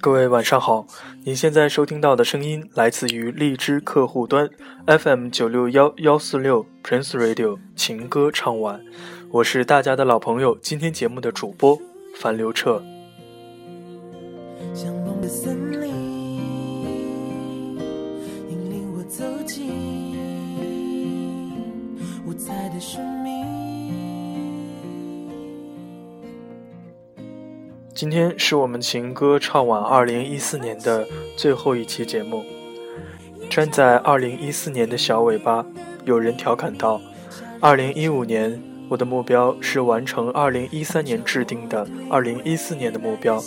各位晚上好，您现在收听到的声音来自于荔枝客户端 FM 九六幺幺四六 Prince Radio 情歌唱晚，我是大家的老朋友，今天节目的主播樊刘彻。五彩的生命今天是我们情歌唱晚二零一四年的最后一期节目。站在二零一四年的小尾巴，有人调侃道：“二零一五年，我的目标是完成二零一三年制定的二零一四年的目标，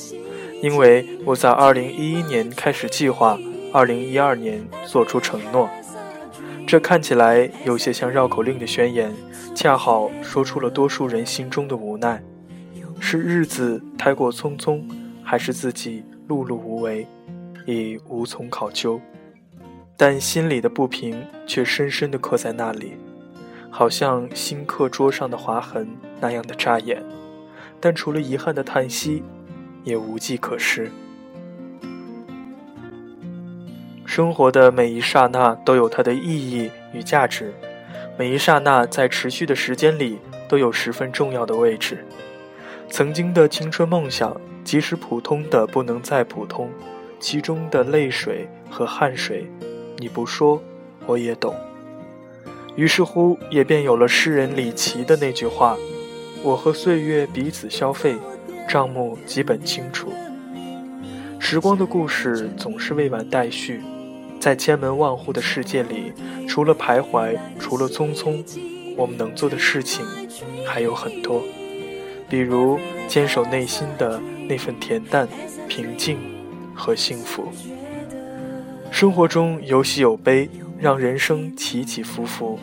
因为我在二零一一年开始计划，二零一二年做出承诺。这看起来有些像绕口令的宣言，恰好说出了多数人心中的无奈。”是日子太过匆匆，还是自己碌碌无为，已无从考究？但心里的不平却深深地刻在那里，好像新课桌上的划痕那样的扎眼。但除了遗憾的叹息，也无计可施。生活的每一刹那都有它的意义与价值，每一刹那在持续的时间里都有十分重要的位置。曾经的青春梦想，即使普通的不能再普通，其中的泪水和汗水，你不说，我也懂。于是乎，也便有了诗人李琦的那句话：“我和岁月彼此消费，账目基本清楚。”时光的故事总是未完待续，在千门万户的世界里，除了徘徊，除了匆匆，我们能做的事情还有很多。比如坚守内心的那份恬淡、平静和幸福。生活中有喜有悲，让人生起起伏伏。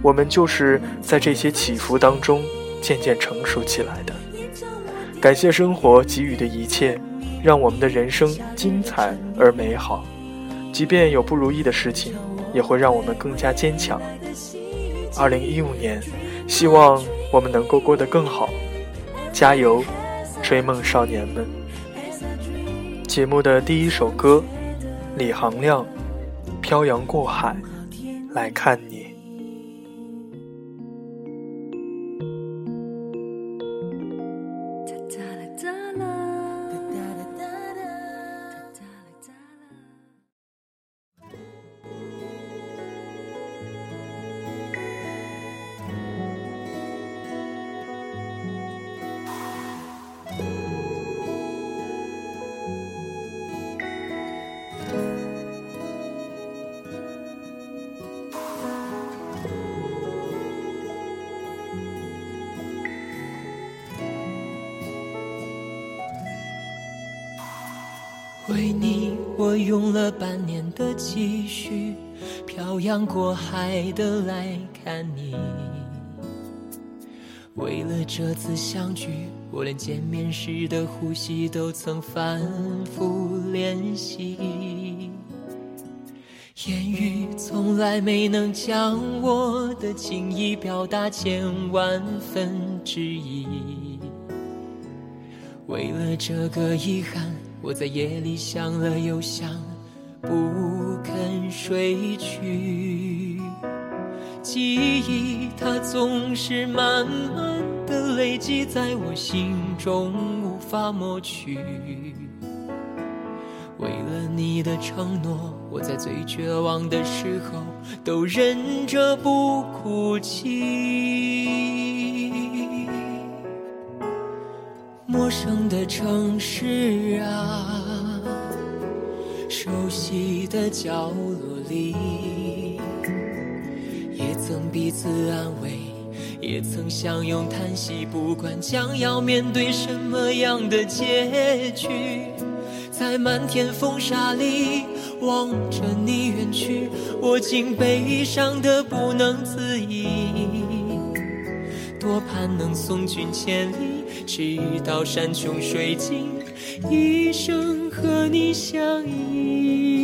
我们就是在这些起伏当中渐渐成熟起来的。感谢生活给予的一切，让我们的人生精彩而美好。即便有不如意的事情，也会让我们更加坚强。二零一五年，希望我们能够过得更好。加油，追梦少年们！节目的第一首歌，李行亮，《漂洋过海来看你》。为你，我用了半年的积蓄，漂洋过海的来看你。为了这次相聚，我连见面时的呼吸都曾反复练习。言语从来没能将我的情意表达千万分之一。为了这个遗憾。我在夜里想了又想，不肯睡去。记忆它总是慢慢的累积在我心中，无法抹去。为了你的承诺，我在最绝望的时候都忍着不哭泣。陌生的城市啊，熟悉的角落里，也曾彼此安慰，也曾相拥叹息。不管将要面对什么样的结局，在漫天风沙里望着你远去，我竟悲伤的不能自已。多盼能送君千里。直到山穷水尽，一生和你相依。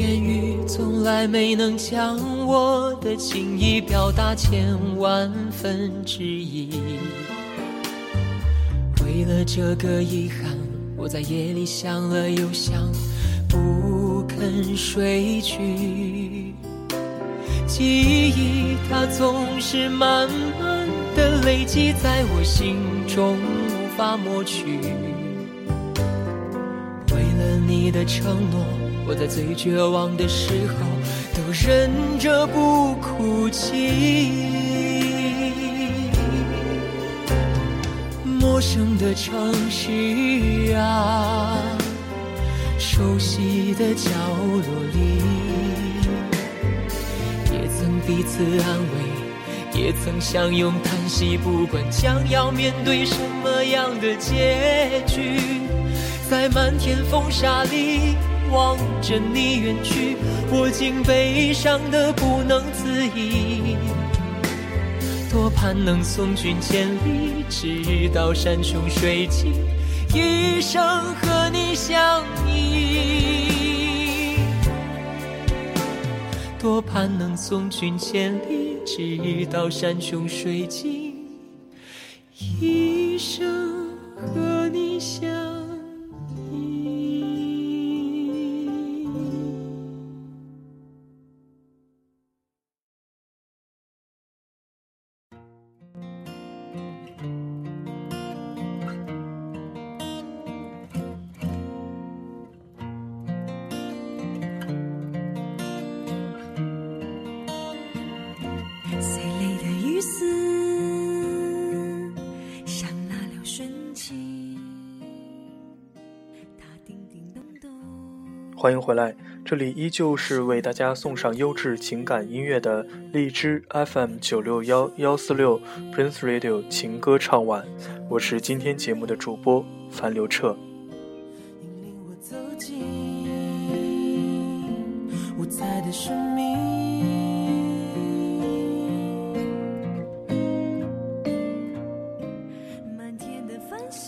言语从来没能将我的情意表达千万分之一。为了这个遗憾，我在夜里想了又想，不肯睡去。记忆它总是慢慢的累积在我心中，无法抹去。为了你的承诺。我在最绝望的时候，都忍着不哭泣。陌生的城市啊，熟悉的角落里，也曾彼此安慰，也曾相拥叹息。不管将要面对什么样的结局，在漫天风沙里。望着你远去，我竟悲伤得不能自已。多盼能送君千里，直到山穷水尽，一生和你相依。多盼能送君千里，直到山穷水尽，一生和你相。欢迎回来，这里依旧是为大家送上优质情感音乐的荔枝 FM 九六幺幺四六 Prince Radio 情歌唱晚，我是今天节目的主播樊刘彻。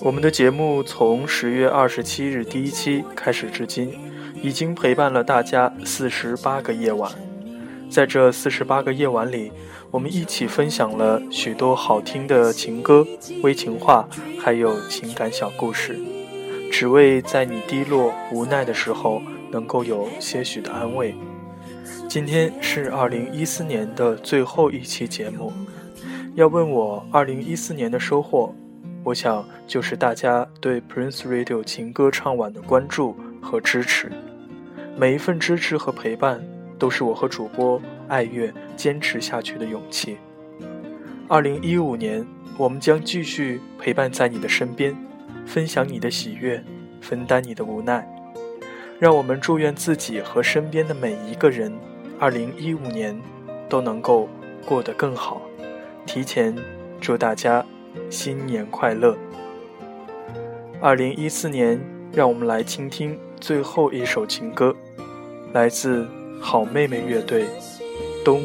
我们的节目从十月二十七日第一期开始至今。已经陪伴了大家四十八个夜晚，在这四十八个夜晚里，我们一起分享了许多好听的情歌、微情话，还有情感小故事，只为在你低落无奈的时候能够有些许的安慰。今天是二零一四年的最后一期节目，要问我二零一四年的收获，我想就是大家对 Prince Radio 情歌唱晚的关注和支持。每一份支持和陪伴，都是我和主播爱乐坚持下去的勇气。二零一五年，我们将继续陪伴在你的身边，分享你的喜悦，分担你的无奈。让我们祝愿自己和身边的每一个人，二零一五年都能够过得更好。提前祝大家新年快乐！二零一四年，让我们来倾听最后一首情歌。来自好妹妹乐队，冬。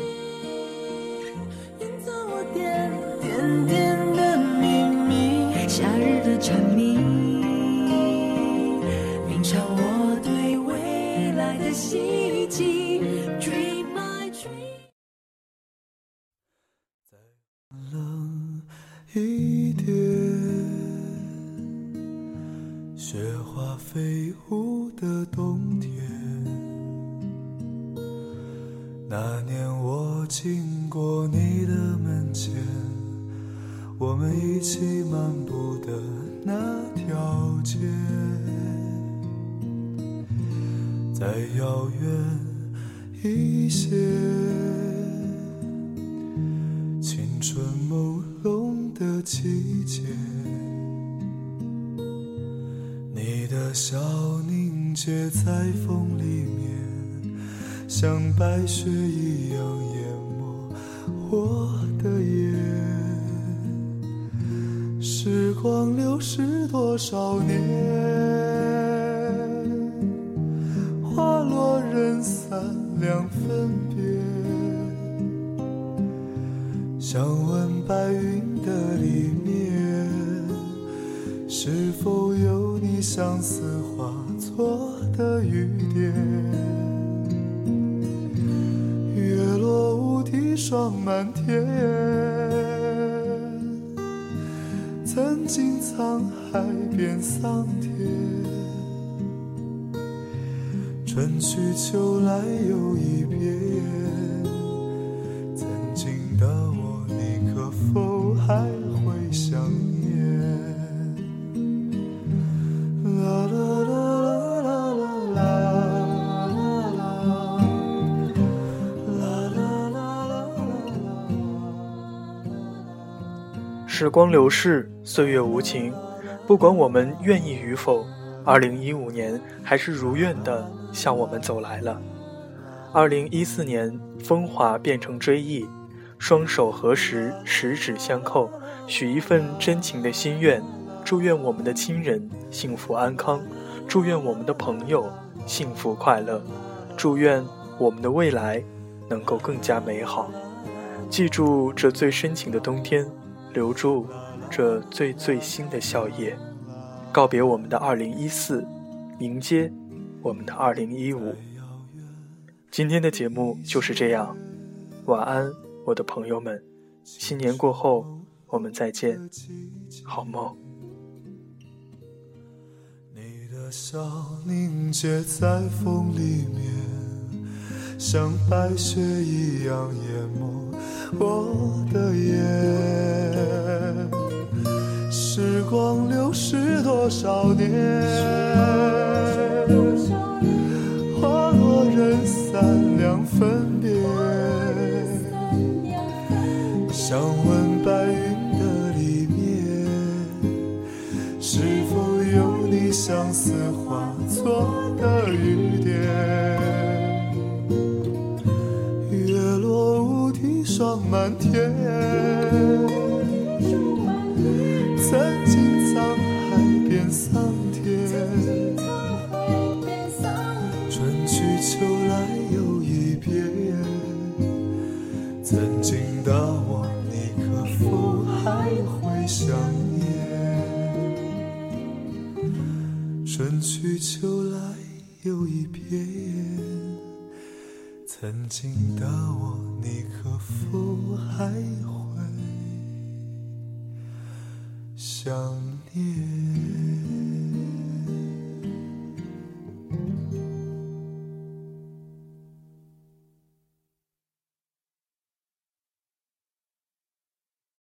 飞舞的冬天那年我经过你的门前，我们一起漫步的那条街，再遥远一些，青春朦胧的季节，雪在风里面。像白雪一样淹没我的眼，时光流逝多少年，花落人散两分别。想问白云的里面，是否有你相思化作的雨点？月落乌啼霜满天。曾经沧海变桑田，春去秋来又一遍。曾经的我，你可否还？时光流逝，岁月无情，不管我们愿意与否，二零一五年还是如愿的向我们走来了。二零一四年，风华变成追忆，双手合十，十指相扣，许一份真情的心愿，祝愿我们的亲人幸福安康，祝愿我们的朋友幸福快乐，祝愿我们的未来能够更加美好。记住这最深情的冬天。留住这最最新的笑靥，告别我们的二零一四，迎接我们的二零一五。今天的节目就是这样，晚安，我的朋友们，新年过后我们再见，好梦。你的笑凝结在风里面，像白雪一样淹没我的眼。时光流逝多少年，花落人散两分别。想问白云的里面，是否有你相思化作的雨点？月落乌啼霜满天，曾经春去秋来又一遍。曾经的我，你可否还会想念？